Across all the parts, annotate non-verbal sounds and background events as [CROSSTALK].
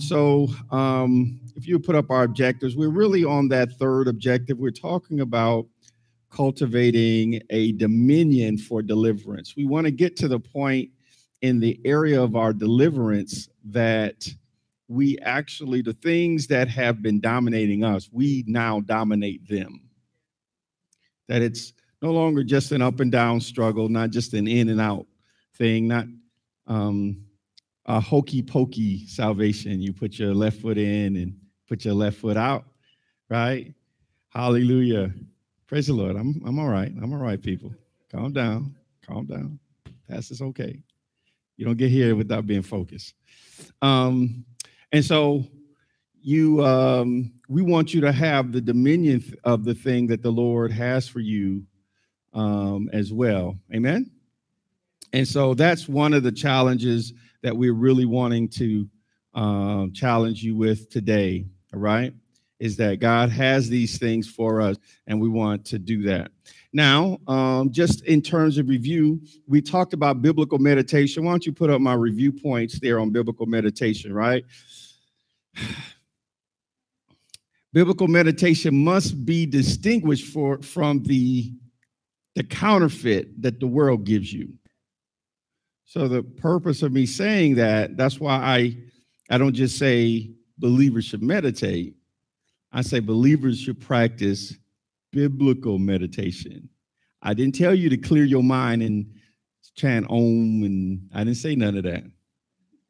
So, um, if you put up our objectives, we're really on that third objective. We're talking about cultivating a dominion for deliverance. We want to get to the point in the area of our deliverance that we actually, the things that have been dominating us, we now dominate them. That it's no longer just an up and down struggle, not just an in and out thing, not um, a hokey pokey salvation. You put your left foot in and put your left foot out, right? Hallelujah. Praise the Lord. I'm, I'm all right. I'm all right, people. Calm down. Calm down. Is okay. You don't get here without being focused. Um, and so you um, we want you to have the dominion of the thing that the Lord has for you um, as well. Amen. And so that's one of the challenges that we're really wanting to um, challenge you with today. All right. Is that God has these things for us, and we want to do that. Now, um, just in terms of review, we talked about biblical meditation. Why don't you put up my review points there on biblical meditation, right? [SIGHS] biblical meditation must be distinguished for, from the, the counterfeit that the world gives you. So the purpose of me saying that, that's why I I don't just say believers should meditate. I say believers should practice biblical meditation. I didn't tell you to clear your mind and chant om and I didn't say none of that.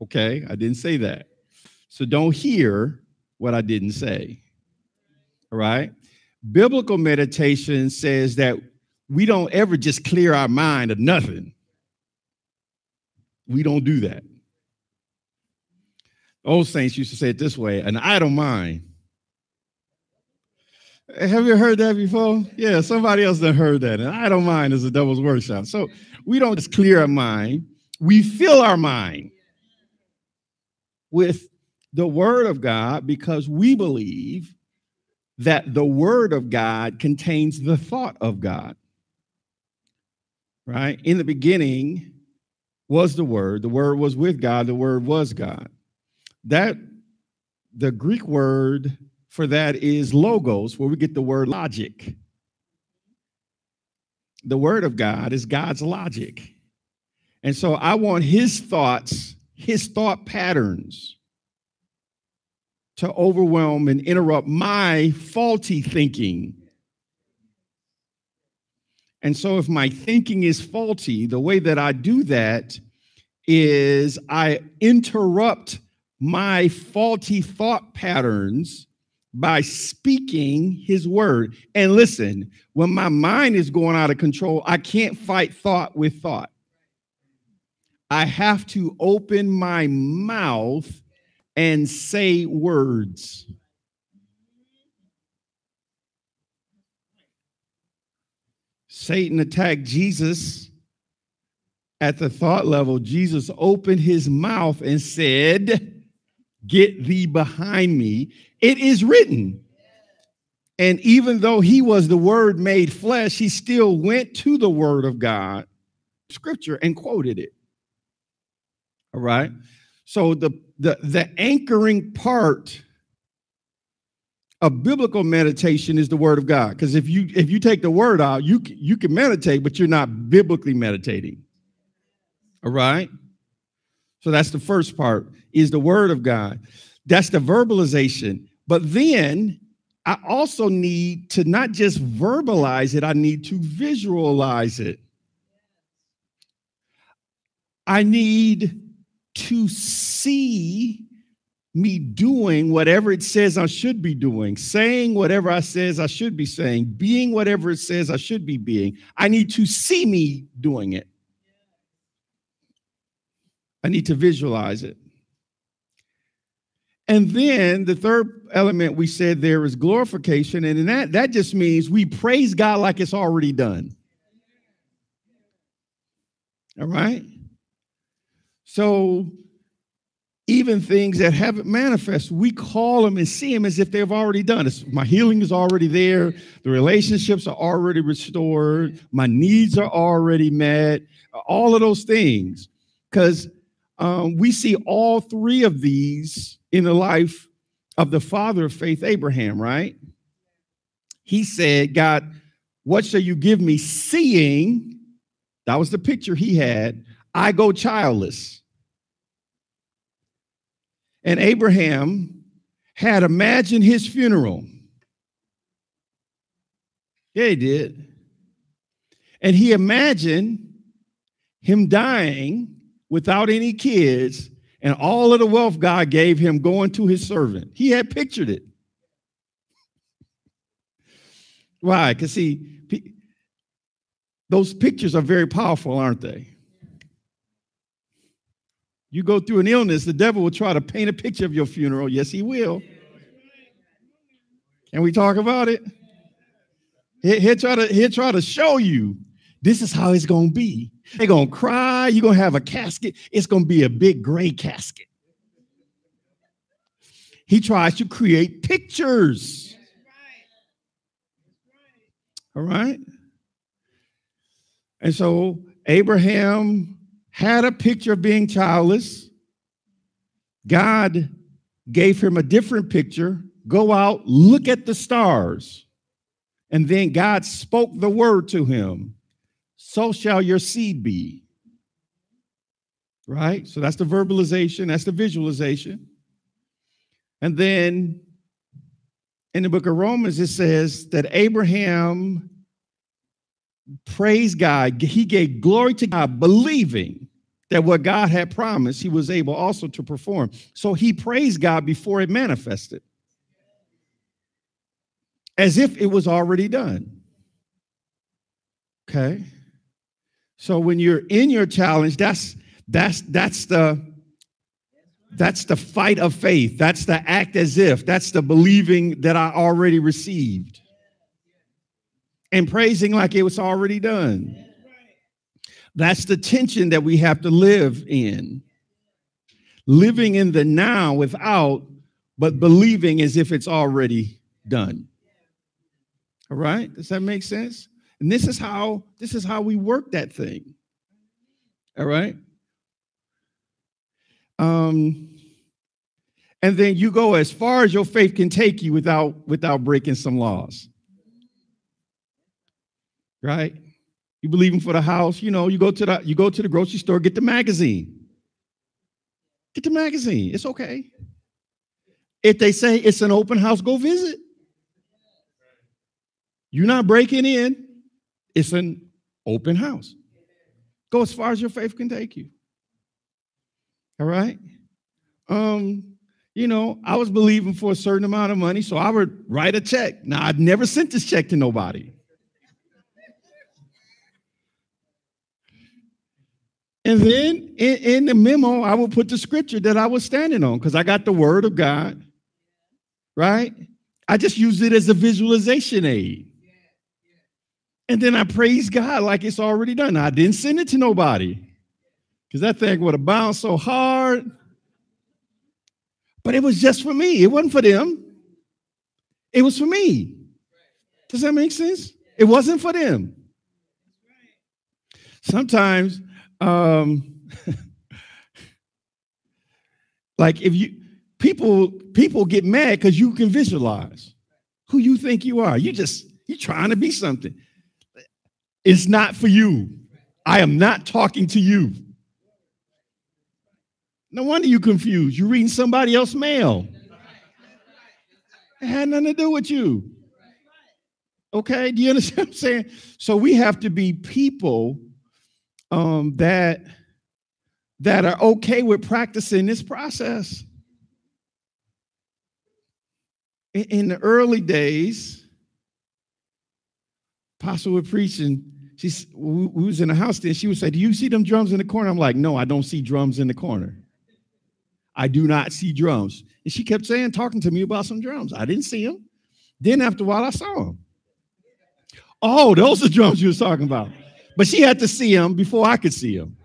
Okay? I didn't say that. So don't hear what I didn't say. All right? Biblical meditation says that we don't ever just clear our mind of nothing. We don't do that. Old saints used to say it this way an idle mind. Have you heard that before? Yeah, somebody else that heard that. An idle mind is a devil's workshop. So we don't just clear our mind, we fill our mind with the word of God because we believe that the word of God contains the thought of God. Right? In the beginning, was the Word. The Word was with God. The Word was God. That the Greek word for that is logos, where we get the word logic. The Word of God is God's logic. And so I want His thoughts, His thought patterns to overwhelm and interrupt my faulty thinking. And so, if my thinking is faulty, the way that I do that is I interrupt my faulty thought patterns by speaking his word. And listen, when my mind is going out of control, I can't fight thought with thought. I have to open my mouth and say words. Satan attacked Jesus at the thought level. Jesus opened his mouth and said, Get thee behind me. It is written. And even though he was the word made flesh, he still went to the word of God, scripture, and quoted it. All right. So the the, the anchoring part a biblical meditation is the word of God. Because if you if you take the word out, you you can meditate, but you're not biblically meditating. All right. So that's the first part is the word of God. That's the verbalization. But then I also need to not just verbalize it, I need to visualize it. I need to see me doing whatever it says I should be doing, saying whatever I says I should be saying, being whatever it says I should be being. I need to see me doing it. I need to visualize it. And then the third element we said there is glorification, and that that just means we praise God like it's already done. All right. So even things that haven't manifested, we call them and see them as if they've already done. It's, my healing is already there. The relationships are already restored. My needs are already met. All of those things. Because um, we see all three of these in the life of the father of faith, Abraham, right? He said, God, what shall you give me, seeing? That was the picture he had. I go childless. And Abraham had imagined his funeral. Yeah, he did. And he imagined him dying without any kids and all of the wealth God gave him going to his servant. He had pictured it. Why? Because see, those pictures are very powerful, aren't they? You go through an illness, the devil will try to paint a picture of your funeral. Yes, he will. Can we talk about it? He'll try to, he'll try to show you this is how it's going to be. They're going to cry. You're going to have a casket. It's going to be a big gray casket. He tries to create pictures. All right. And so Abraham had a picture of being childless. God gave him a different picture. Go out, look at the stars. And then God spoke the word to him. So shall your seed be. Right? So that's the verbalization, that's the visualization. And then in the book of Romans, it says that Abraham praised God. He gave glory to God, believing that what God had promised, he was able also to perform. So he praised God before it manifested, as if it was already done. Okay. So when you're in your challenge, that's that's that's the that's the fight of faith. That's the act as if. That's the believing that I already received. And praising like it was already done. That's the tension that we have to live in. Living in the now without, but believing as if it's already done. All right? Does that make sense? And this is how this is how we work that thing. All right? Um, and then you go as far as your faith can take you without without breaking some laws. Right? You believe in for the house, you know, you go to the you go to the grocery store, get the magazine. Get the magazine. It's okay. If they say it's an open house, go visit. You're not breaking in. It's an open house. Go as far as your faith can take you. All right. Um, you know, I was believing for a certain amount of money, so I would write a check. Now, I'd never sent this check to nobody. And then in, in, the memo, I would put the scripture that I was standing on because I got the word of God, right? I just used it as a visualization aid. And then I praise God like it's already done. I didn't send it to nobody because that thing would have bounced so hard. But it was just for me. It wasn't for them. It was for me. Does that make sense? It wasn't for them. Sometimes, um, [LAUGHS] like if you people people get mad because you can visualize who you think you are. You just you're trying to be something. It's not for you. I am not talking to you. No wonder you confused. You're reading somebody else's mail. It had nothing to do with you. Okay, do you [LAUGHS] understand what I'm saying? So we have to be people um, that that are okay with practicing this process. In, in the early days, Apostle would preach and she's we was in the house then. She would say do you see them drums in the corner? I'm like no i don't see drums in the corner. I do not see drums. And she kept saying talking to me about some drums. I didn't see them then after a while i saw them oh those are drums you was talking about but she had to see him before i could see him.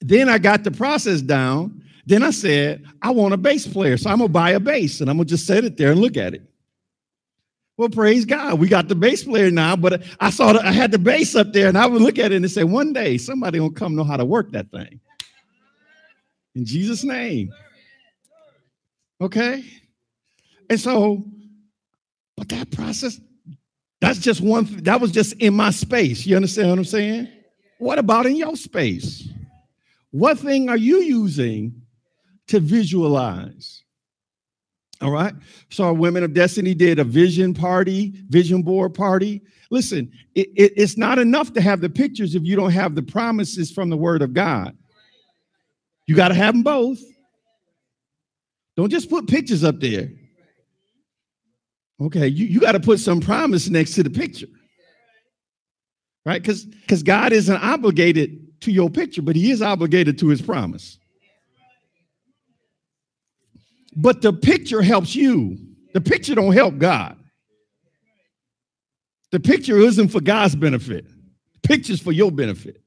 then i got the process down then i said i want a bass player so i'm gonna buy a bass and i'm gonna just set it there and look at it Well, praise God. We got the bass player now, but I saw that I had the bass up there and I would look at it and say, one day somebody will come know how to work that thing. In Jesus' name. Okay? And so, but that process, that's just one, that was just in my space. You understand what I'm saying? What about in your space? What thing are you using to visualize? All right. So our Women of Destiny did a vision party, vision board party. Listen, it, it, it's not enough to have the pictures if you don't have the promises from the Word of God. You got to have them both. Don't just put pictures up there. Okay, you, you got to put some promise next to the picture. Right? Because because God isn't obligated to your picture, but he is obligated to his promise. But the picture helps you. The picture don't help God. The picture isn't for God's benefit. The picture's for your benefit.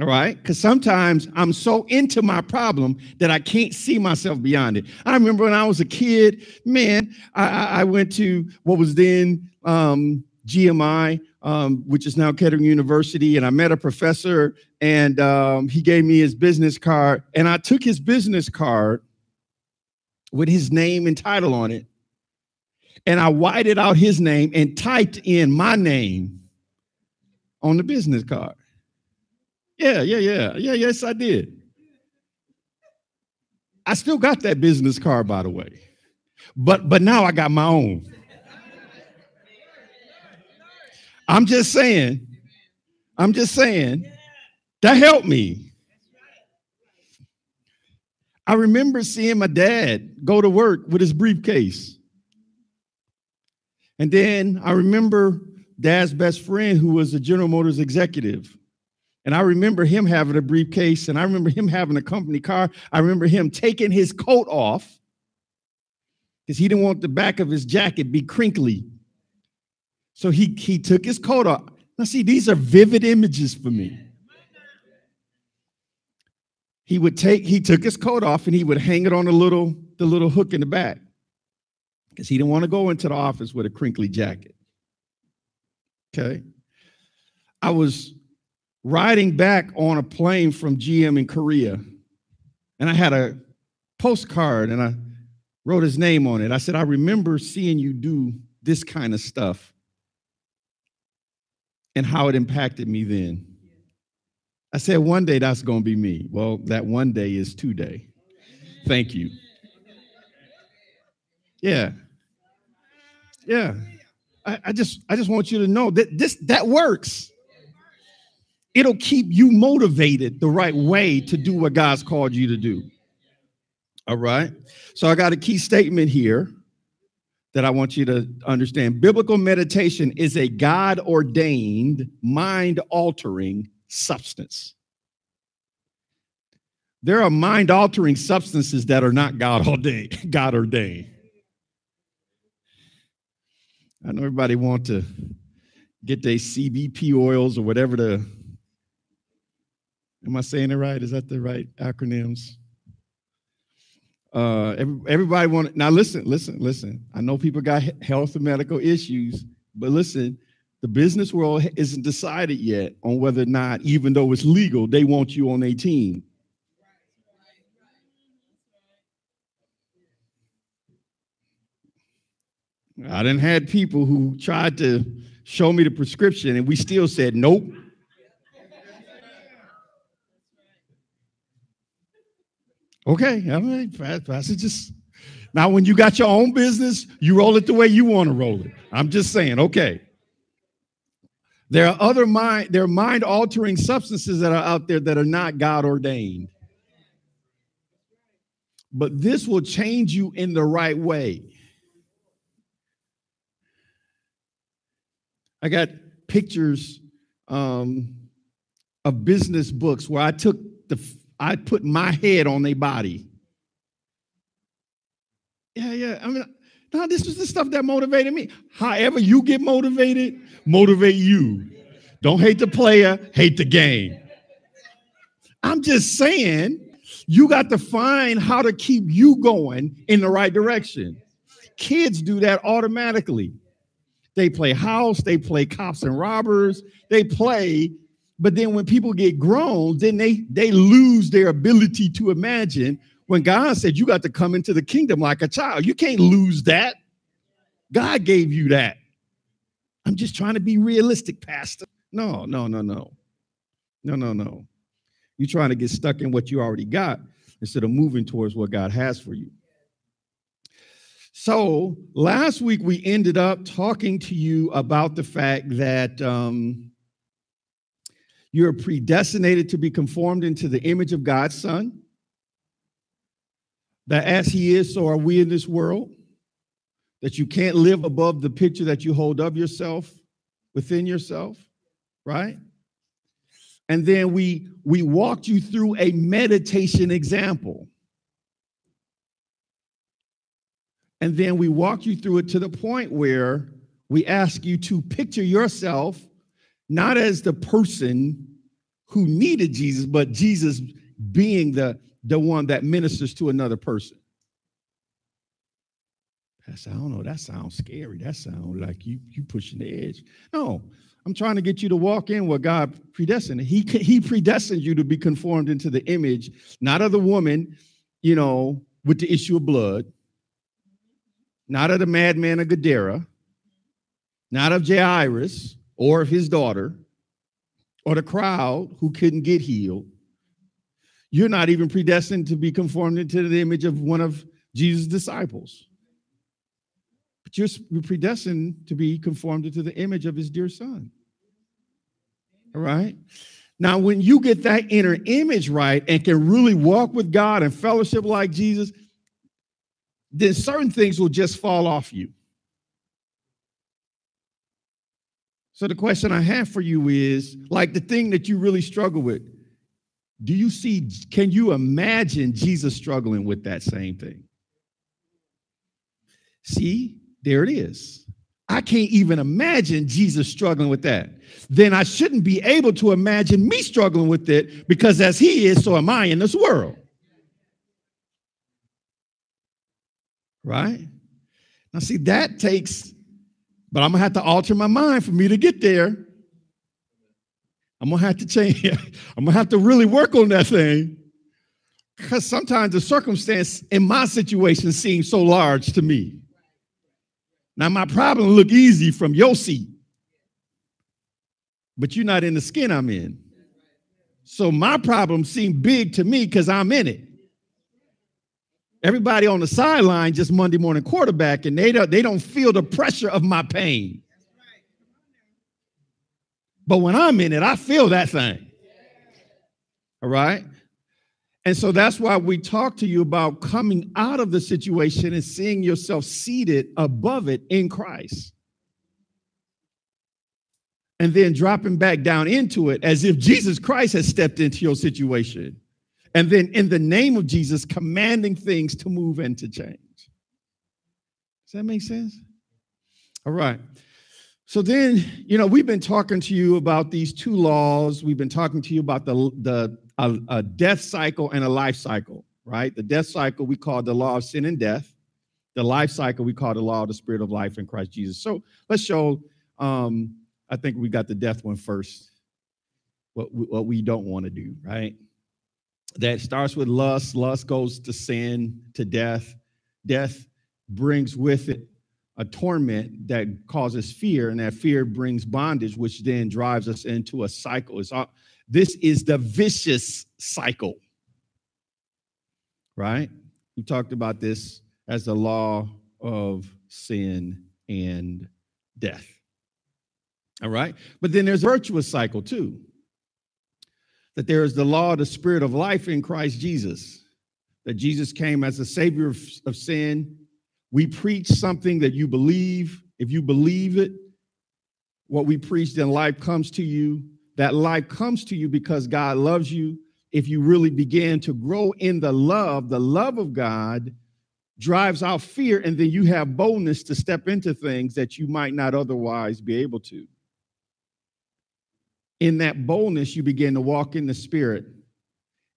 All right? Because sometimes I'm so into my problem that I can't see myself beyond it. I remember when I was a kid, man, I, I went to what was then um, GMI, um, which is now Kettering University, and I met a professor, and um, he gave me his business card, and I took his business card with his name and title on it. And I whited out his name and typed in my name on the business card. Yeah, yeah, yeah. Yeah, yes, I did. I still got that business card, by the way. But but now I got my own. I'm just saying, I'm just saying, that helped me. I remember seeing my dad go to work with his briefcase. And then I remember dad's best friend, who was a General Motors executive. And I remember him having a briefcase, and I remember him having a company car. I remember him taking his coat off because he didn't want the back of his jacket be crinkly. So he, he took his coat off. Now, see, these are vivid images for me he would take he took his coat off and he would hang it on the little the little hook in the back because he didn't want to go into the office with a crinkly jacket okay i was riding back on a plane from gm in korea and i had a postcard and i wrote his name on it i said i remember seeing you do this kind of stuff and how it impacted me then I said, one day that's going to be me. Well, that one day is today. Thank you. Yeah. Yeah. I, I, just I just want you to know that this that works. It'll keep you motivated the right way to do what God's called you to do. All right. So I got a key statement here that I want you to understand. Biblical meditation is a God ordained, mind altering substance. There are mind altering substances that are not God ordained. [LAUGHS] God ordained. I know everybody want to get their CBP oils or whatever the. Am I saying it right? Is that the right acronyms? Uh, every, everybody want now. Listen, listen, listen. I know people got health and medical issues, but listen, the business world isn't decided yet on whether or not, even though it's legal, they want you on their team. I didn't had people who tried to show me the prescription and we still said nope. Okay, all right, Pastor, just now when you got your own business, you roll it the way you want to roll it. I'm just saying, okay. There are other mind, there are mind altering substances that are out there that are not God ordained. But this will change you in the right way. I got pictures um, of business books where I took the, I put my head on their body. Yeah, yeah. I mean, no, this was the stuff that motivated me. However, you get motivated, motivate you. Don't hate the player, hate the game. I'm just saying, you got to find how to keep you going in the right direction. Kids do that automatically. They play house, they play cops and robbers, they play. But then when people get grown, then they they lose their ability to imagine. When God said you got to come into the kingdom like a child, you can't lose that. God gave you that. I'm just trying to be realistic, Pastor. No, no, no, no. No, no, no. You're trying to get stuck in what you already got instead of moving towards what God has for you. So last week we ended up talking to you about the fact that um, you're predestinated to be conformed into the image of God's Son. That as He is, so are we in this world. That you can't live above the picture that you hold of yourself within yourself, right? And then we we walked you through a meditation example. And then we walk you through it to the point where we ask you to picture yourself not as the person who needed Jesus, but Jesus being the, the one that ministers to another person. Pastor, I don't know. That sounds scary. That sounds like you you pushing the edge. No, I'm trying to get you to walk in what God predestined. He he predestined you to be conformed into the image, not of the woman, you know, with the issue of blood, not of the madman of Gadara, not of Jairus or of his daughter, or the crowd who couldn't get healed. You're not even predestined to be conformed into the image of one of Jesus' disciples. But you're predestined to be conformed into the image of his dear son. All right? Now, when you get that inner image right and can really walk with God and fellowship like Jesus, then certain things will just fall off you. So, the question I have for you is like the thing that you really struggle with. Do you see, can you imagine Jesus struggling with that same thing? See, there it is. I can't even imagine Jesus struggling with that. Then I shouldn't be able to imagine me struggling with it because as he is, so am I in this world. right? Now, see, that takes, but I'm gonna have to alter my mind for me to get there. I'm gonna have to change. [LAUGHS] I'm gonna have to really work on that thing. Because sometimes the circumstance in my situation seems so large to me. Now, my problem look easy from your seat, but you're not in the skin I'm in. So my problem seem big to me because I'm in it. Everybody on the sideline just Monday morning quarterback, and they don't, they don't feel the pressure of my pain. But when I'm in it, I feel that thing. All right? And so that's why we talk to you about coming out of the situation and seeing yourself seated above it in Christ. And then dropping back down into it as if Jesus Christ has stepped into your situation and then in the name of Jesus, commanding things to move and to change. Does that make sense? All right. So then, you know, we've been talking to you about these two laws. We've been talking to you about the the a, a death cycle and a life cycle, right? The death cycle we call the law of sin and death. The life cycle we call the law of the spirit of life in Christ Jesus. So let's show. Um, I think we got the death one first. What we, what we don't want to do, right? That starts with lust. Lust goes to sin, to death. Death brings with it a torment that causes fear, and that fear brings bondage, which then drives us into a cycle. It's all, this is the vicious cycle, right? We talked about this as the law of sin and death. All right, but then there's virtuous cycle too that there is the law of the spirit of life in Christ Jesus, that Jesus came as a savior of, of sin. We preach something that you believe. If you believe it, what we preach, then life comes to you. That life comes to you because God loves you. If you really begin to grow in the love, the love of God drives out fear, and then you have boldness to step into things that you might not otherwise be able to in that boldness, you begin to walk in the Spirit.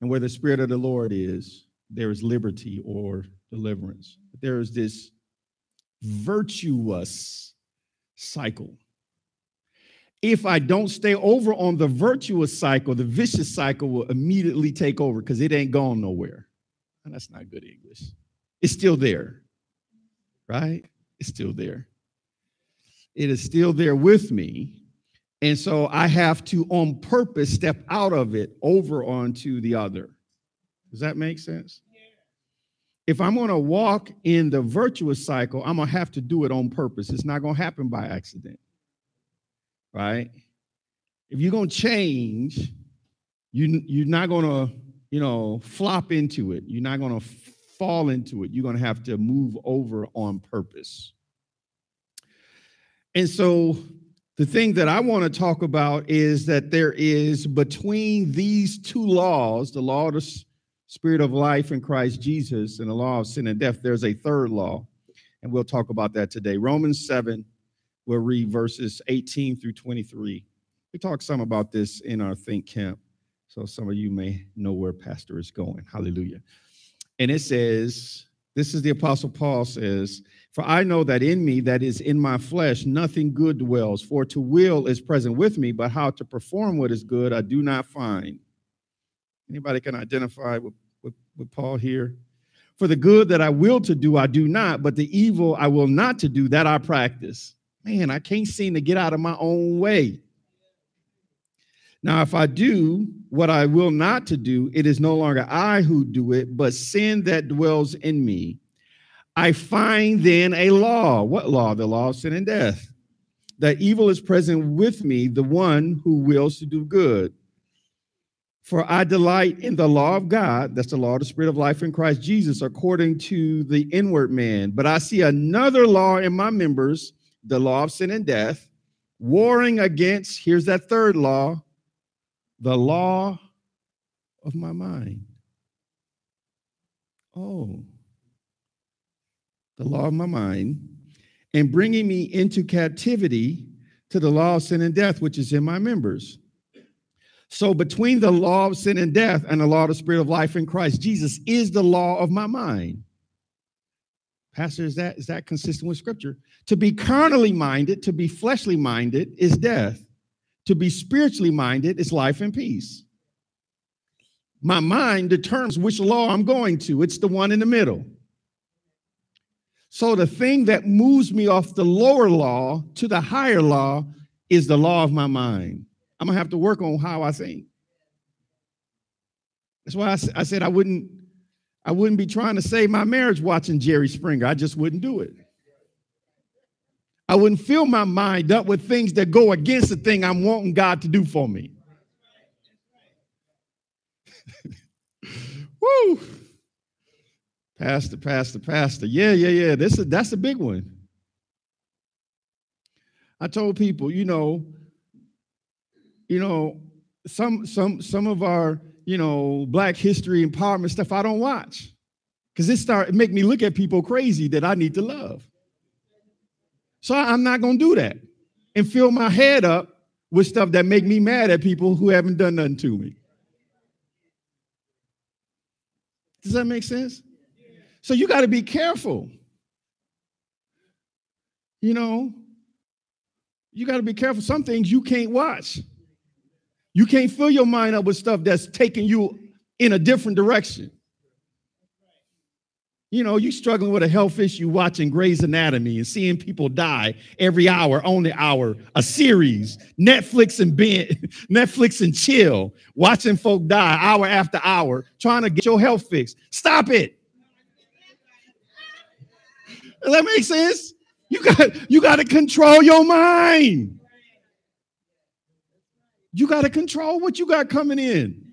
And where the Spirit of the Lord is, there is liberty or deliverance. There is this virtuous cycle. If I don't stay over on the virtuous cycle, the vicious cycle will immediately take over because it ain't gone nowhere. And that's not good English. It's still there, right? It's still there. It is still there with me. And so I have to, on purpose, step out of it over onto the other. Does that make sense? If I'm going to walk in the virtuous cycle, I'm going to have to do it on purpose. It's not going to happen by accident right? If you're going to change, you, you're not going to, you know, flop into it. You're not going to fall into it. You're going to have to move over on purpose. And so the thing that I want to talk about is that there is between these two laws, the law of the spirit of life in Christ Jesus and the law of sin and death, there's a third law. And we'll talk about that today. Romans 7 We'll read verses 18 through 23. We talked some about this in our Think Camp, so some of you may know where Pastor is going. Hallelujah. And it says, This is the Apostle Paul says, For I know that in me, that is in my flesh, nothing good dwells. For to will is present with me, but how to perform what is good I do not find. Anybody can identify with, with, with Paul here? For the good that I will to do, I do not, but the evil I will not to do, that I practice man, I can't seem to get out of my own way. Now, if I do what I will not to do, it is no longer I who do it, but sin that dwells in me. I find then a law. What law? The law of sin and death. That evil is present with me, the one who wills to do good. For I delight in the law of God, that's the law of the Spirit of life in Christ Jesus, according to the inward man. But I see another law in my members the law of sin and death, warring against, here's that third law, the law of my mind. Oh, the law of my mind, and bringing me into captivity to the law of sin and death, which is in my members. So, between the law of sin and death and the law of the spirit of life in Christ, Jesus is the law of my mind. Pastor, is that is that consistent with scripture? To be carnally minded, to be fleshly minded is death. To be spiritually minded is life and peace. My mind determines which law I'm going to. It's the one in the middle. So the thing that moves me off the lower law to the higher law is the law of my mind. I'm gonna have to work on how I think. That's why I, I said I wouldn't I wouldn't be trying to save my marriage watching Jerry Springer. I just wouldn't do it. I wouldn't fill my mind up with things that go against the thing I'm wanting God to do for me. [LAUGHS] Woo! Pastor, pastor, pastor. Yeah, yeah, yeah. This is that's a big one. I told people, you know, you know, some some some of our you know, black history empowerment stuff I don't watch. Because it start it make me look at people crazy that I need to love. So I'm not gonna do that and fill my head up with stuff that make me mad at people who haven't done nothing to me. Does that make sense? So you got to be careful. You know, you got to be careful. Some things you can't watch. You can't fill your mind up with stuff that's taking you in a different direction. You know, you struggling with a health issue watching Grey's Anatomy and seeing people die every hour, only hour, a series, Netflix and ben, [LAUGHS] Netflix and chill, watching folk die hour after hour, trying to get your health fixed. Stop it. Does that make sense? You got you got to control your mind. You got to control what you got coming in.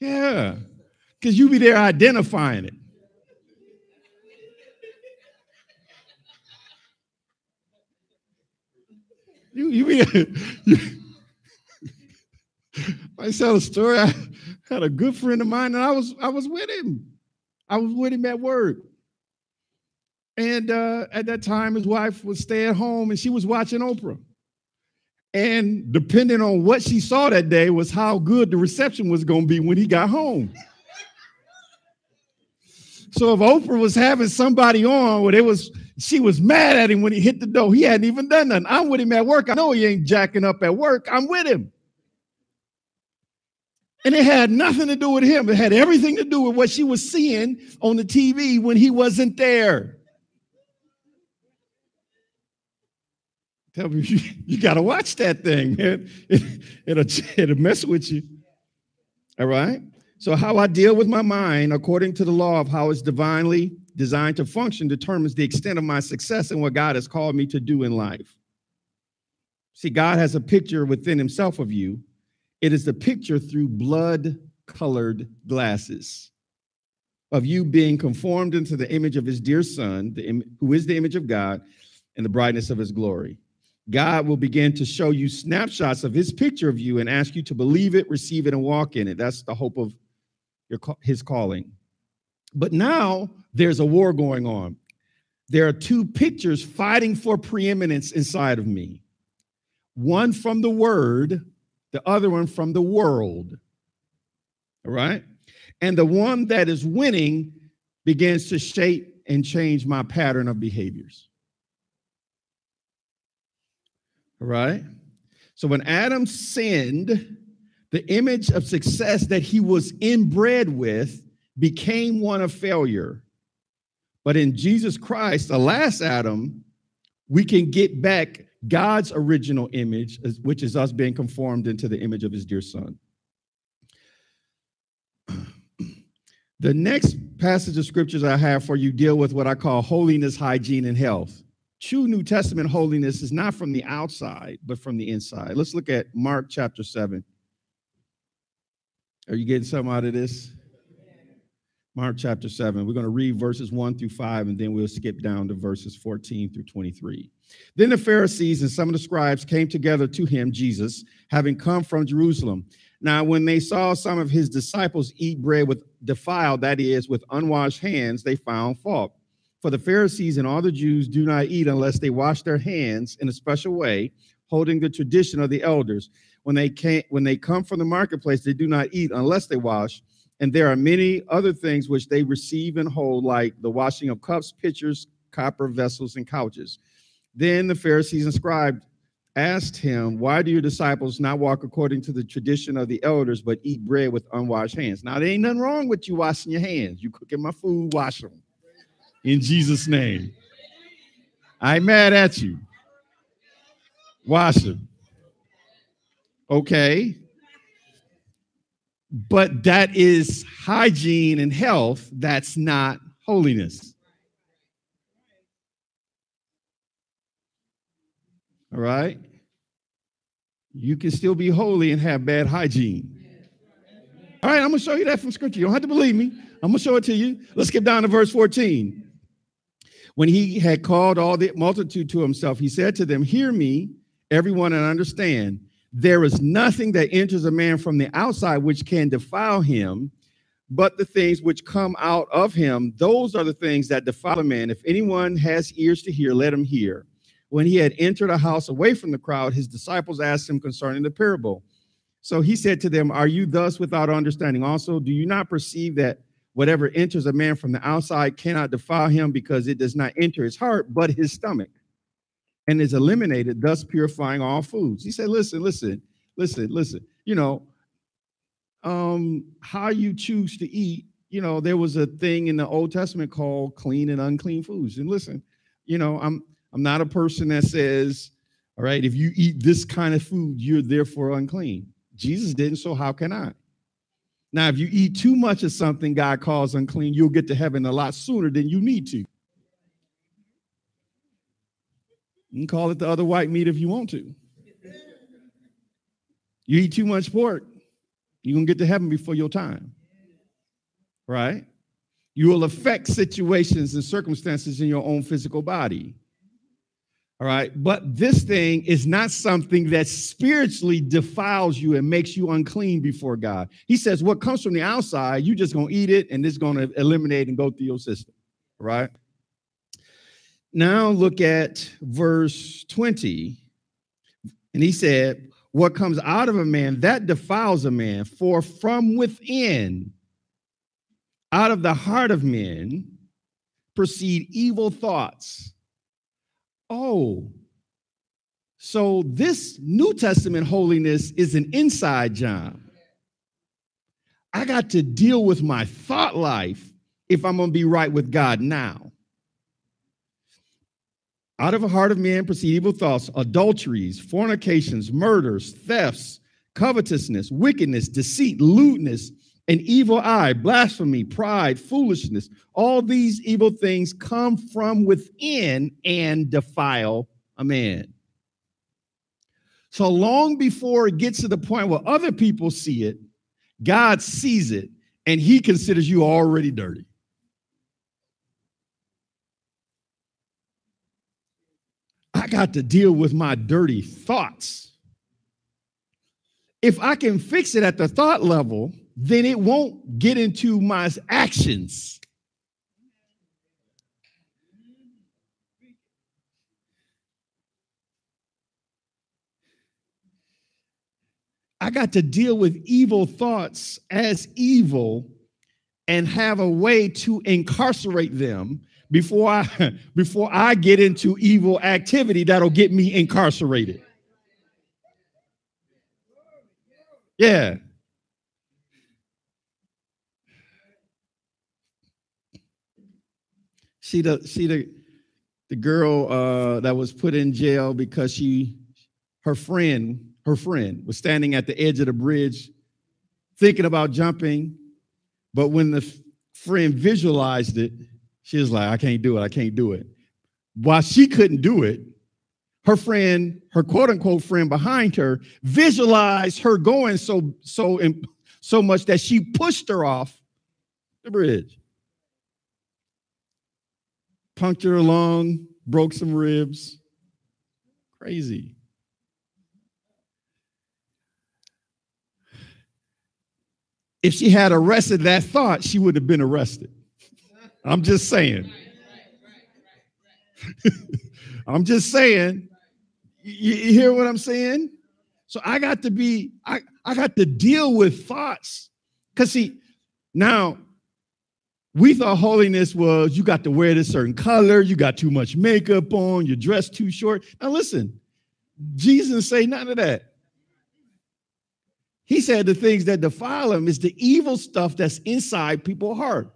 Yeah, because you be there identifying it. You, you be, [LAUGHS] you, I tell a story. I had a good friend of mine, and I was I was with him. I was with him at work. And uh, at that time, his wife was stay at home, and she was watching Oprah. And depending on what she saw that day was how good the reception was going to be when he got home. So if Oprah was having somebody on where it was, she was mad at him when he hit the door. He hadn't even done nothing. I'm with him at work. I know he ain't jacking up at work. I'm with him. And it had nothing to do with him. It had everything to do with what she was seeing on the TV when he wasn't there. Tell me, [LAUGHS] you, you got to watch that thing, man. It, it'll, it'll mess with you. All right? So, how I deal with my mind, according to the law of how it's divinely designed to function, determines the extent of my success and what God has called me to do in life. See, God has a picture within Himself of you. It is the picture through blood colored glasses of you being conformed into the image of His dear Son, who is the image of God and the brightness of His glory. God will begin to show you snapshots of His picture of you and ask you to believe it, receive it, and walk in it. That's the hope of your, his calling. But now there's a war going on. There are two pictures fighting for preeminence inside of me one from the word, the other one from the world. All right? And the one that is winning begins to shape and change my pattern of behaviors. Right? So when Adam sinned, the image of success that he was inbred with became one of failure. But in Jesus Christ, the last Adam, we can get back God's original image, which is us being conformed into the image of his dear son. [CLEARS THROAT] The next passage of scriptures I have for you deal with what I call holiness, hygiene, and health. True New Testament holiness is not from the outside, but from the inside. Let's look at Mark chapter 7. Are you getting something out of this? Mark chapter 7. We're going to read verses 1 through 5, and then we'll skip down to verses 14 through 23. Then the Pharisees and some of the scribes came together to him, Jesus, having come from Jerusalem. Now, when they saw some of his disciples eat bread with defiled, that is, with unwashed hands, they found fault. For the Pharisees and all the Jews do not eat unless they wash their hands in a special way, holding the tradition of the elders when they can when they come from the marketplace, they do not eat unless they wash. And there are many other things which they receive and hold, like the washing of cups, pitchers, copper vessels, and couches. Then the Pharisees and scribes asked him, Why do your disciples not walk according to the tradition of the elders, but eat bread with unwashed hands? Now, there ain't nothing wrong with you washing your hands. You cooking my food, wash them. In Jesus' name. I ain't mad at you. Wash them. Okay. But that is hygiene and health. That's not holiness. All right. You can still be holy and have bad hygiene. All right, I'm going to show you that from scripture. You don't have to believe me. I'm going to show it to you. Let's get down to verse 14. When he had called all the multitude to himself, he said to them, Hear me, everyone, and understand. There is nothing that enters a man from the outside which can defile him, but the things which come out of him, those are the things that defile a man. If anyone has ears to hear, let him hear. When he had entered a house away from the crowd, his disciples asked him concerning the parable. So he said to them, Are you thus without understanding? Also, do you not perceive that whatever enters a man from the outside cannot defile him because it does not enter his heart, but his stomach? and is eliminated, thus purifying all foods. He said, listen, listen, listen, listen. You know, um, how you choose to eat, you know, there was a thing in the Old Testament called clean and unclean foods. And listen, you know, I'm I'm not a person that says, all right, if you eat this kind of food, you're therefore unclean. Jesus didn't, so how can I? Now, if you eat too much of something God calls unclean, you'll get to heaven a lot sooner than you need to. You can call it the other white meat if you want to. You eat too much pork, you're going to get to heaven before your time. Right? You will affect situations and circumstances in your own physical body. All right. But this thing is not something that spiritually defiles you and makes you unclean before God. He says, what comes from the outside, you're just going to eat it and it's going to eliminate and go through your system. Right? Now look at verse 20. And he said, What comes out of a man, that defiles a man, for from within, out of the heart of men proceed evil thoughts. Oh, so this New Testament holiness is an inside job. I got to deal with my thought life if I'm going to be right with God now. Out of a heart of men proceed evil thoughts, adulteries, fornications, murders, thefts, covetousness, wickedness, deceit, lewdness, an evil eye, blasphemy, pride, foolishness. All these evil things come from within and defile a man. So long before it gets to the point where other people see it, God sees it and he considers you already dirty. I got to deal with my dirty thoughts. If I can fix it at the thought level, then it won't get into my actions. I got to deal with evil thoughts as evil and have a way to incarcerate them before I [LAUGHS] before I get into evil activity that'll get me incarcerated. Yeah. See the see the the girl uh, that was put in jail because she her friend her friend was standing at the edge of the bridge thinking about jumping but when the friend visualized it she was like, I can't do it. I can't do it. While she couldn't do it, her friend, her quote unquote friend behind her, visualized her going so so so much that she pushed her off the bridge. Punctured her lung, broke some ribs. Crazy. If she had arrested that thought, she would have been arrested. I'm just saying. [LAUGHS] I'm just saying. You, you, hear what I'm saying? So I got to be, I, I got to deal with thoughts. Because see, now we thought holiness was you got to wear this certain color, you got too much makeup on, you dress too short. Now listen, Jesus say none of that. He said the things that defile him is the evil stuff that's inside people's heart.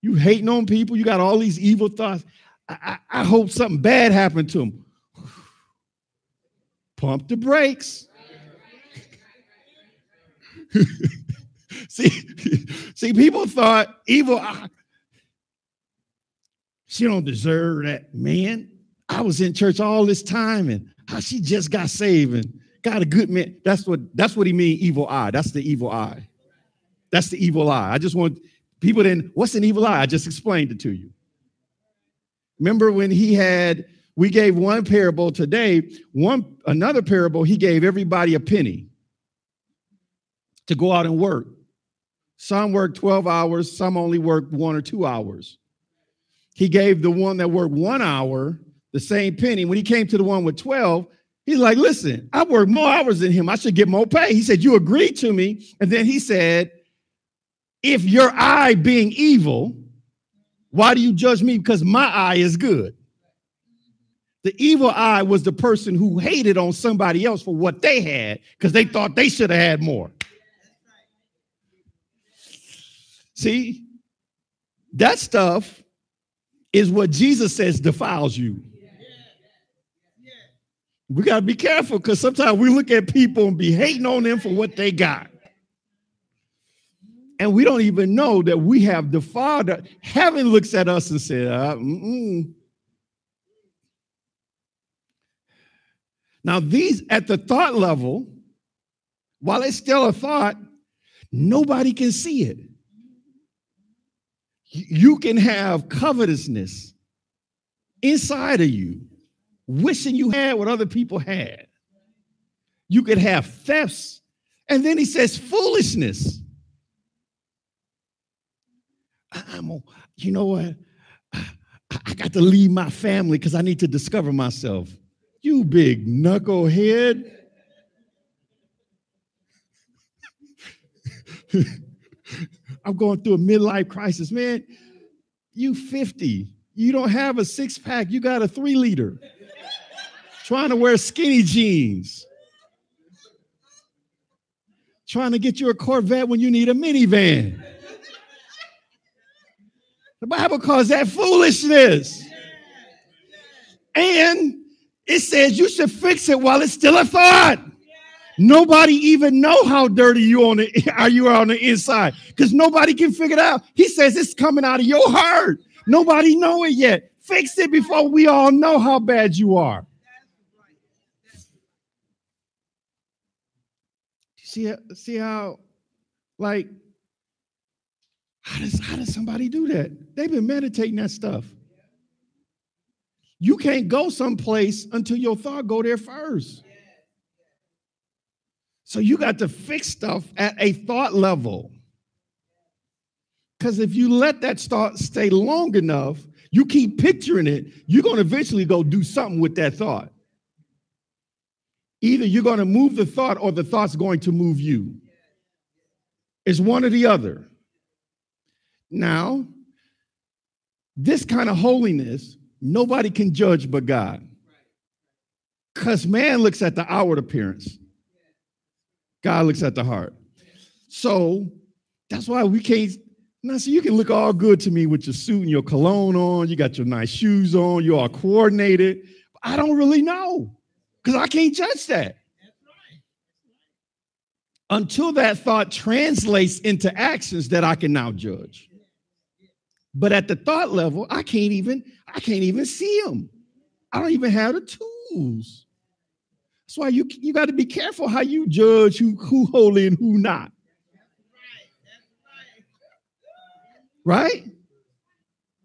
You hating on people. You got all these evil thoughts. I, I, I hope something bad happened to them. Pump the brakes. [LAUGHS] [LAUGHS] see, see, people thought evil. Ah, she don't deserve that man. I was in church all this time, and how she just got saved and got a good man. That's what that's what he mean. Evil eye. That's the evil eye. That's the evil eye. I just want People didn't, what's an evil eye? I just explained it to you. Remember when he had, we gave one parable today, one another parable, he gave everybody a penny to go out and work. Some worked 12 hours, some only worked one or two hours. He gave the one that worked one hour the same penny. When he came to the one with 12, he's like, listen, I worked more hours than him. I should get more pay. He said, You agreed to me. And then he said, if your eye being evil, why do you judge me? Because my eye is good. The evil eye was the person who hated on somebody else for what they had because they thought they should have had more. See, that stuff is what Jesus says defiles you. We got to be careful because sometimes we look at people and be hating on them for what they got. And we don't even know that we have the Father. Heaven looks at us and says, uh, Now, these at the thought level, while it's still a thought, nobody can see it. You can have covetousness inside of you, wishing you had what other people had. You could have thefts. And then he says foolishness. I'm, you know what? I got to leave my family because I need to discover myself. You big knucklehead. [LAUGHS] I'm going through a midlife crisis. Man, you 50. You don't have a six pack. You got a three liter. Trying to wear skinny jeans. Trying to get you a Corvette when you need a minivan. The Bible calls that foolishness. And it says you should fix it while it's still a thought. Nobody even know how dirty you on the [LAUGHS] are you on the inside because nobody can figure it out. He says it's coming out of your heart. Nobody know it yet. Fix it before we all know how bad you are. See, see how, like, how does how does somebody do that? They've been meditating that stuff. You can't go someplace until your thought go there first. So you got to fix stuff at a thought level. Because if you let that thought stay long enough, you keep picturing it, you're going to eventually go do something with that thought. Either you're going to move the thought or the thought's going to move you. It's one or the other. Now, this kind of holiness, nobody can judge but God. Because man looks at the outward appearance, God looks at the heart. So that's why we can't. Now, so you can look all good to me with your suit and your cologne on. You got your nice shoes on. You're coordinated. I don't really know because I can't judge that. Until that thought translates into actions that I can now judge. But at the thought level, I can't even, I can't even see them. I don't even have the tools. That's why you, you got to be careful how you judge who, who holy and who not. Right?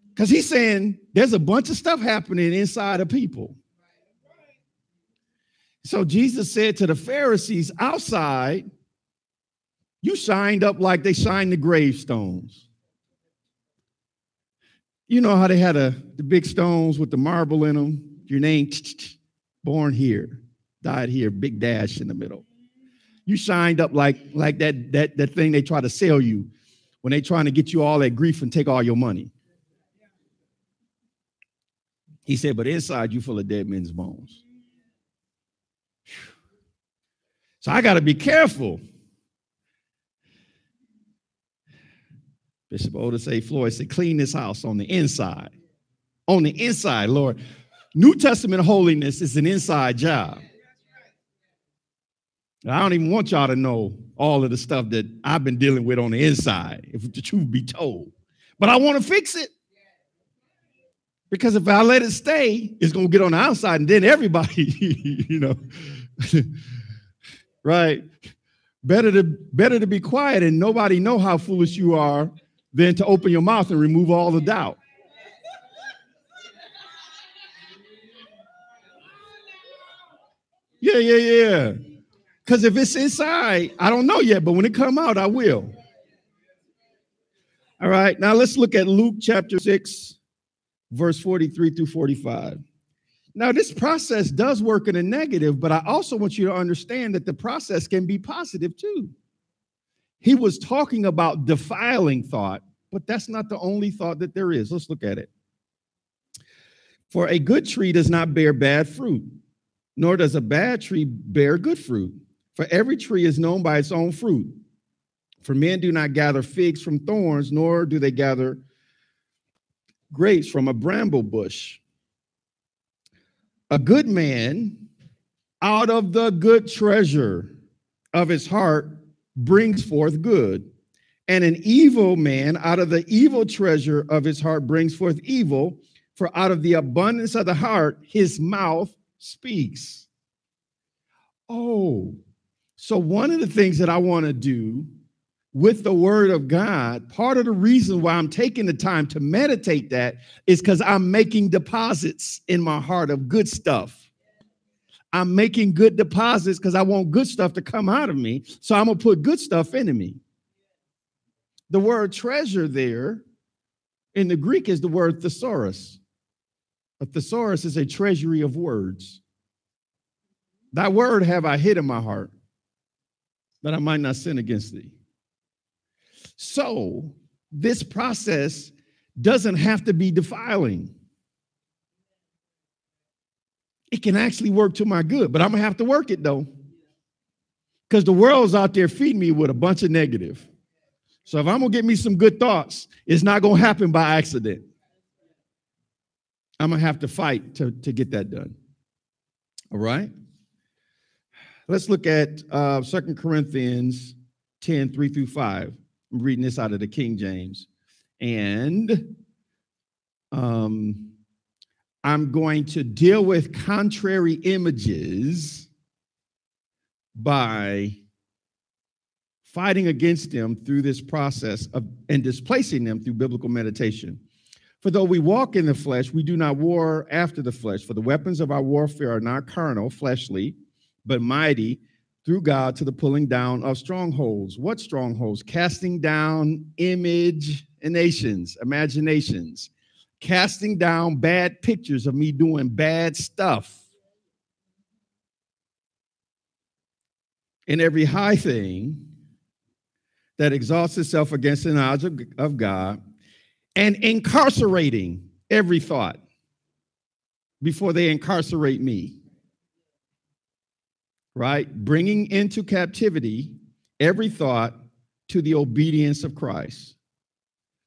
Because he's saying there's a bunch of stuff happening inside of people. So Jesus said to the Pharisees outside, You shined up like they shined the gravestones. You know how they had a, the big stones with the marble in them? Your name, [TSK] born here, died here, big dash in the middle. You shined up like, like that, that, that thing they try to sell you when they trying to get you all that grief and take all your money. He said, but inside you full of dead men's bones. So I got to be careful Bishop Otis A. Floyd said, clean this house on the inside. On the inside, Lord. New Testament holiness is an inside job. I don't even want y'all to know all of the stuff that I've been dealing with on the inside, if the truth be told. But I want to fix it. Because if I let it stay, it's going to get on the outside, and then everybody, [LAUGHS] you know, [LAUGHS] right? Better to better to be quiet and nobody know how foolish you are than to open your mouth and remove all the doubt. Yeah, yeah, yeah. Because if it's inside, I don't know yet, but when it come out, I will. All right, now let's look at Luke chapter 6, verse 43 through 45. Now, this process does work in a negative, but I also want you to understand that the process can be positive too. He was talking about defiling thought, but that's not the only thought that there is. Let's look at it. For a good tree does not bear bad fruit, nor does a bad tree bear good fruit. For every tree is known by its own fruit. For men do not gather figs from thorns, nor do they gather grapes from a bramble bush. A good man out of the good treasure of his heart brings forth good. And an evil man out of the evil treasure of his heart brings forth evil, for out of the abundance of the heart his mouth speaks. Oh, so one of the things that I want to do with the word of God, part of the reason why I'm taking the time to meditate that is because I'm making deposits in my heart of good stuff. I'm making good deposits because I want good stuff to come out of me. So I'm going to put good stuff into me. The word treasure there in the Greek is the word thesaurus. A thesaurus is a treasury of words. That word have I hid in my heart, that I might not sin against thee. So, this process doesn't have to be defiling. It can actually work to my good, but I'm gonna have to work it though. Because the world's out there feeding me with a bunch of negative. So if I'm gonna get me some good thoughts, it's not gonna happen by accident. I'm gonna have to fight to, to get that done. All right. Let's look at uh, 2 Corinthians 10, 3 through 5. I'm reading this out of the King James. And um, I'm going to deal with contrary images by fighting against them through this process of and displacing them through biblical meditation. For though we walk in the flesh, we do not war after the flesh. For the weapons of our warfare are not carnal, fleshly, but mighty through God to the pulling down of strongholds. What strongholds? Casting down image and nations, imaginations, casting down bad pictures of me doing bad stuff. In every high thing that exalts itself against the knowledge of, of God and incarcerating every thought before they incarcerate me right? Bringing into captivity every thought to the obedience of Christ.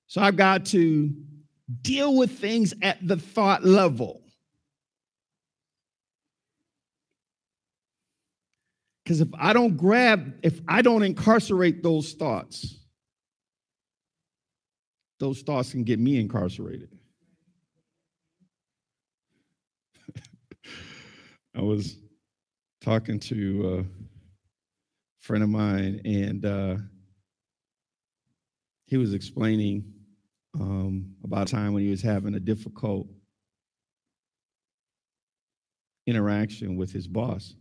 So I've got to deal with things at the thought level. Because if I don't grab, if I don't incarcerate those thoughts, those thoughts can get me incarcerated. [LAUGHS] I was talking to a friend of mine, and uh, he was explaining um, about a time when he was having a difficult interaction with his boss.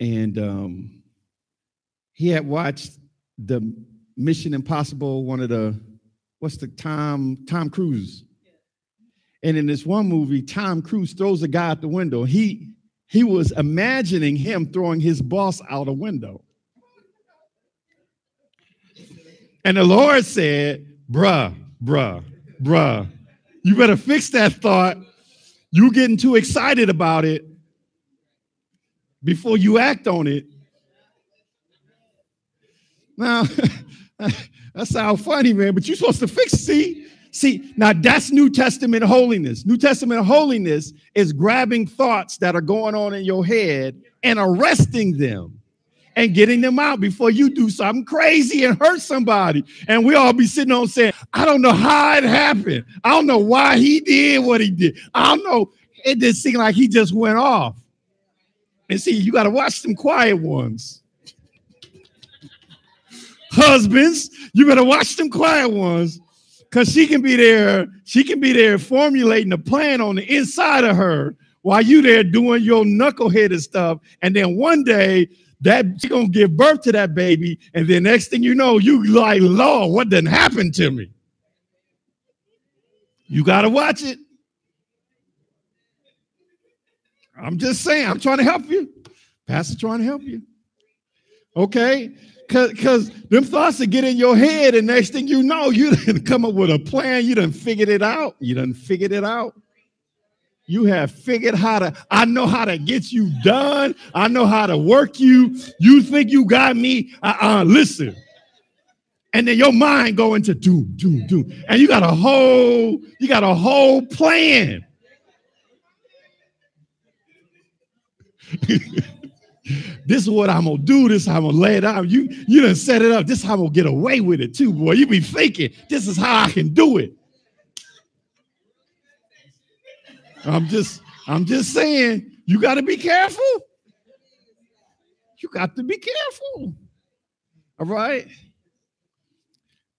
And um, he had watched the Mission Impossible, one of the, what's the Tom, Tom Cruise and in this one movie, Tom Cruise throws a guy out the window. He he was imagining him throwing his boss out a window. And the Lord said, bruh, bruh, bruh, you better fix that thought. You getting too excited about it before you act on it. Now, [LAUGHS] that sounds funny, man, but you're supposed to fix, see, See, now that's New Testament holiness. New Testament holiness is grabbing thoughts that are going on in your head and arresting them and getting them out before you do something crazy and hurt somebody. And we all be sitting on saying, I don't know how it happened. I don't know why he did what he did. I don't know. It just seemed like he just went off. And see, you got to watch them quiet ones. Husbands, you better watch them quiet ones because she can be there, she can be there formulating a plan on the inside of her while you there doing your knuckleheaded stuff. And then one day that she's gonna give birth to that baby, and then next thing you know, you like, Lord, what done happened to me? You gotta watch it. I'm just saying, I'm trying to help you. Pastor trying to help you. Okay. Cause, cause them thoughts that get in your head, and next thing you know, you [LAUGHS] didn't come up with a plan. You done figured it out. You done figured it out. You have figured how to, I know how to get you done. I know how to work you. You think you got me? Uh-uh, listen. And then your mind go into doom, doom, doom. And you got a whole, you got a whole plan. [LAUGHS] This is what I'm gonna do. This is how I'm gonna lay it out. You you done set it up. This is how I'm gonna get away with it too, boy. You be thinking this is how I can do it. I'm just I'm just saying you got to be careful. You got to be careful. All right.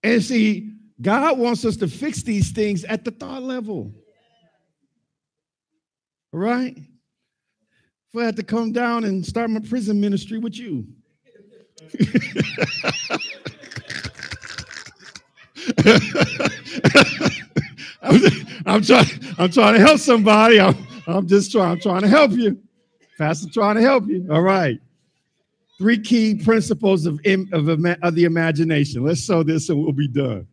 And see, God wants us to fix these things at the thought level. All right if I had to come down and start my prison ministry with you. [LAUGHS] I'm, I'm, trying. I'm trying to help somebody. I'm, I'm just trying. I'm trying to help you. Pastor, trying to help you. All right. Three key principles of, of, of the imagination. Let's show this and we'll be done.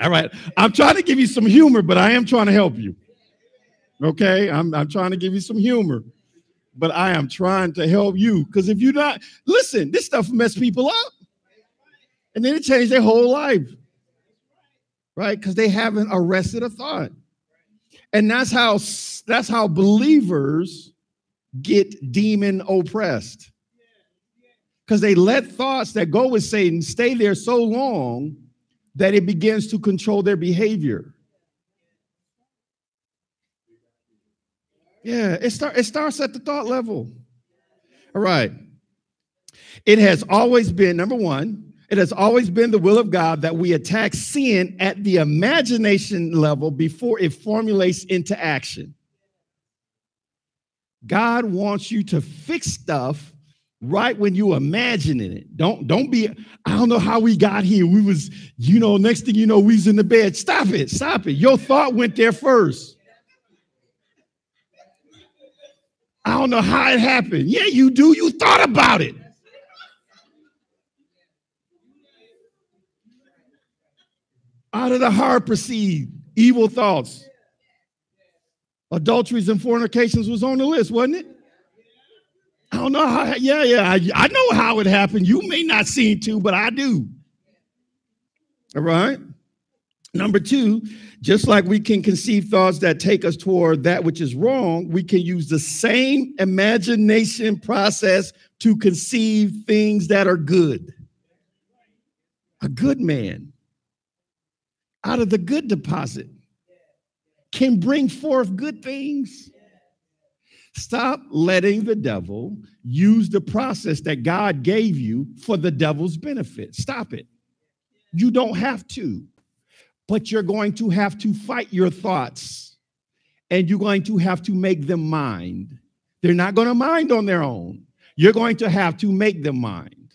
All right. I'm trying to give you some humor, but I am trying to help you. Okay. I'm, I'm trying to give you some humor, but I am trying to help you. Because if you're not, listen, this stuff mess people up. And then it changed their whole life. Right? Because they haven't arrested a thought. And that's how that's how believers get demon oppressed. Because they let thoughts that go with Satan stay there so long that it begins to control their behavior. Yeah, it, start, it starts at the thought level. All right. It has always been, number one, it has always been the will of God that we attack sin at the imagination level before it formulates into action. God wants you to fix stuff right when you imagining it. Don't don't be. I don't know how we got here. We was, you know, next thing you know, we was in the bed. Stop it, stop it. Your thought went there first. I don't know how it happened. Yeah, you do. You thought about it. Out of the heart proceed evil thoughts. Adulteries and fornications was on the list, wasn't it? I don't know how. Yeah, yeah. I, I know how it happened. You may not seem to, but I do. All right. Number two, just like we can conceive thoughts that take us toward that which is wrong, we can use the same imagination process to conceive things that are good. A good man out of the good deposit can bring forth good things. Stop letting the devil use the process that God gave you for the devil's benefit. Stop it. You don't have to, but you're going to have to fight your thoughts and you're going to have to make them mind. They're not going to mind on their own. You're going to have to make them mind.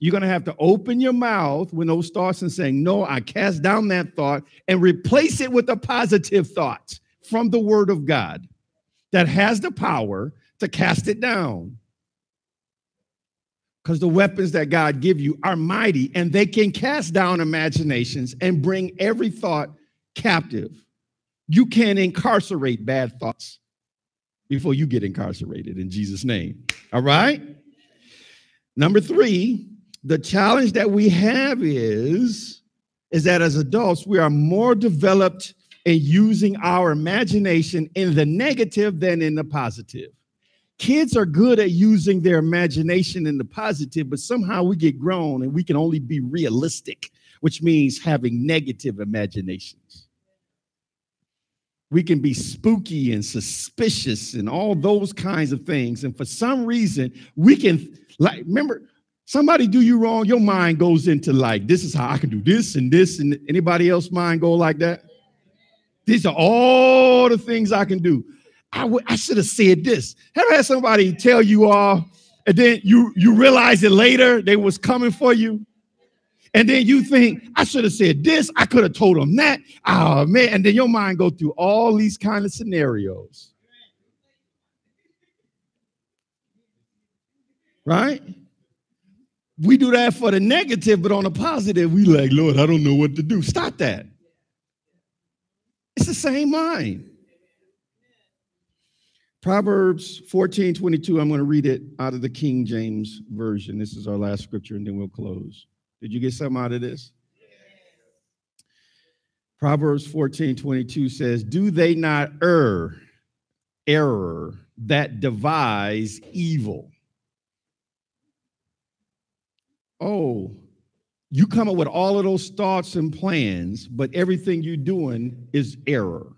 You're going to have to open your mouth when those thoughts and saying, No, I cast down that thought and replace it with a positive thought from the word of God that has the power to cast it down. Because the weapons that God give you are mighty and they can cast down imaginations and bring every thought captive. You can incarcerate bad thoughts before you get incarcerated in Jesus' name. All right? Number three, the challenge that we have is is that as adults we are more developed in using our imagination in the negative than in the positive kids are good at using their imagination in the positive but somehow we get grown and we can only be realistic which means having negative imaginations we can be spooky and suspicious and all those kinds of things and for some reason we can like remember Somebody do you wrong, your mind goes into like, this is how I can do this and this, and anybody else mind go like that? These are all the things I can do. I, w- I should have said this. Have had somebody tell you all, and then you you realize it later they was coming for you, and then you think I should have said this. I could have told them that. Oh man! And then your mind go through all these kind of scenarios, right? We do that for the negative, but on the positive, we like, Lord, I don't know what to do. Stop that. It's the same mind. Proverbs 14 22, I'm going to read it out of the King James Version. This is our last scripture, and then we'll close. Did you get something out of this? Proverbs 14 22 says, Do they not err, error that devise evil? oh, you come up with all of those thoughts and plans, but everything you're doing is error.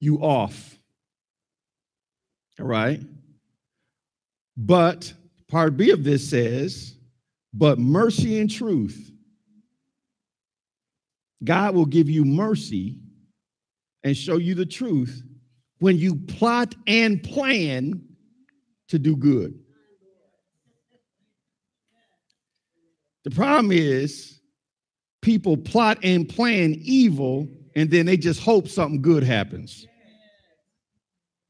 You off. All right. But part B of this says, but mercy and truth. God will give you mercy and show you the truth when you plot and plan to do good. The problem is people plot and plan evil and then they just hope something good happens.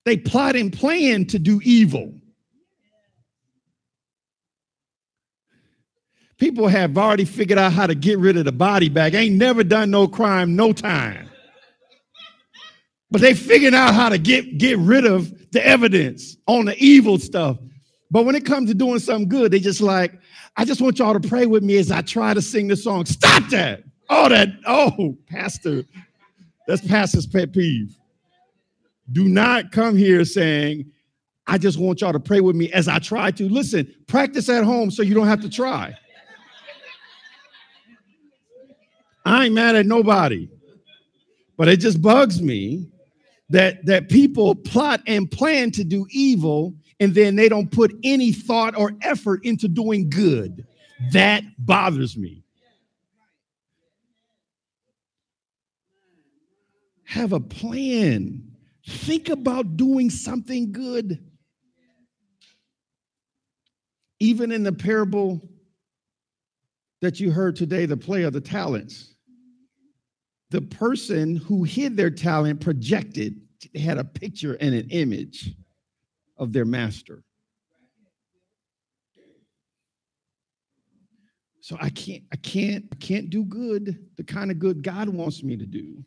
They plot and plan to do evil. People have already figured out how to get rid of the body bag. Ain't never done no crime, no time. But they figured out how to get, get rid of the evidence on the evil stuff. But when it comes to doing something good, they just like, I just want y'all to pray with me as I try to sing the song. Stop that. Oh, that, oh, pastor. That's pastor's pet peeve. Do not come here saying, I just want y'all to pray with me as I try to. Listen, practice at home so you don't have to try. I ain't mad at nobody, but it just bugs me that that people plot and plan to do evil and then they don't put any thought or effort into doing good. That bothers me. Have a plan. Think about doing something good. Even in the parable that you heard today, the play of the talents, the person who hid their talent projected, had a picture and an image of their master. So I can't, I can't, I can't do good, the kind of good God wants me to do,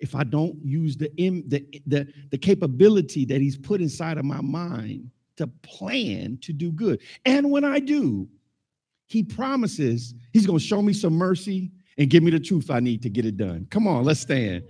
if I don't use the, the, the, the capability that He's put inside of my mind to plan to do good. And when I do, He promises He's going to show me some mercy and give me the truth I need to get it done. Come on, let's stand.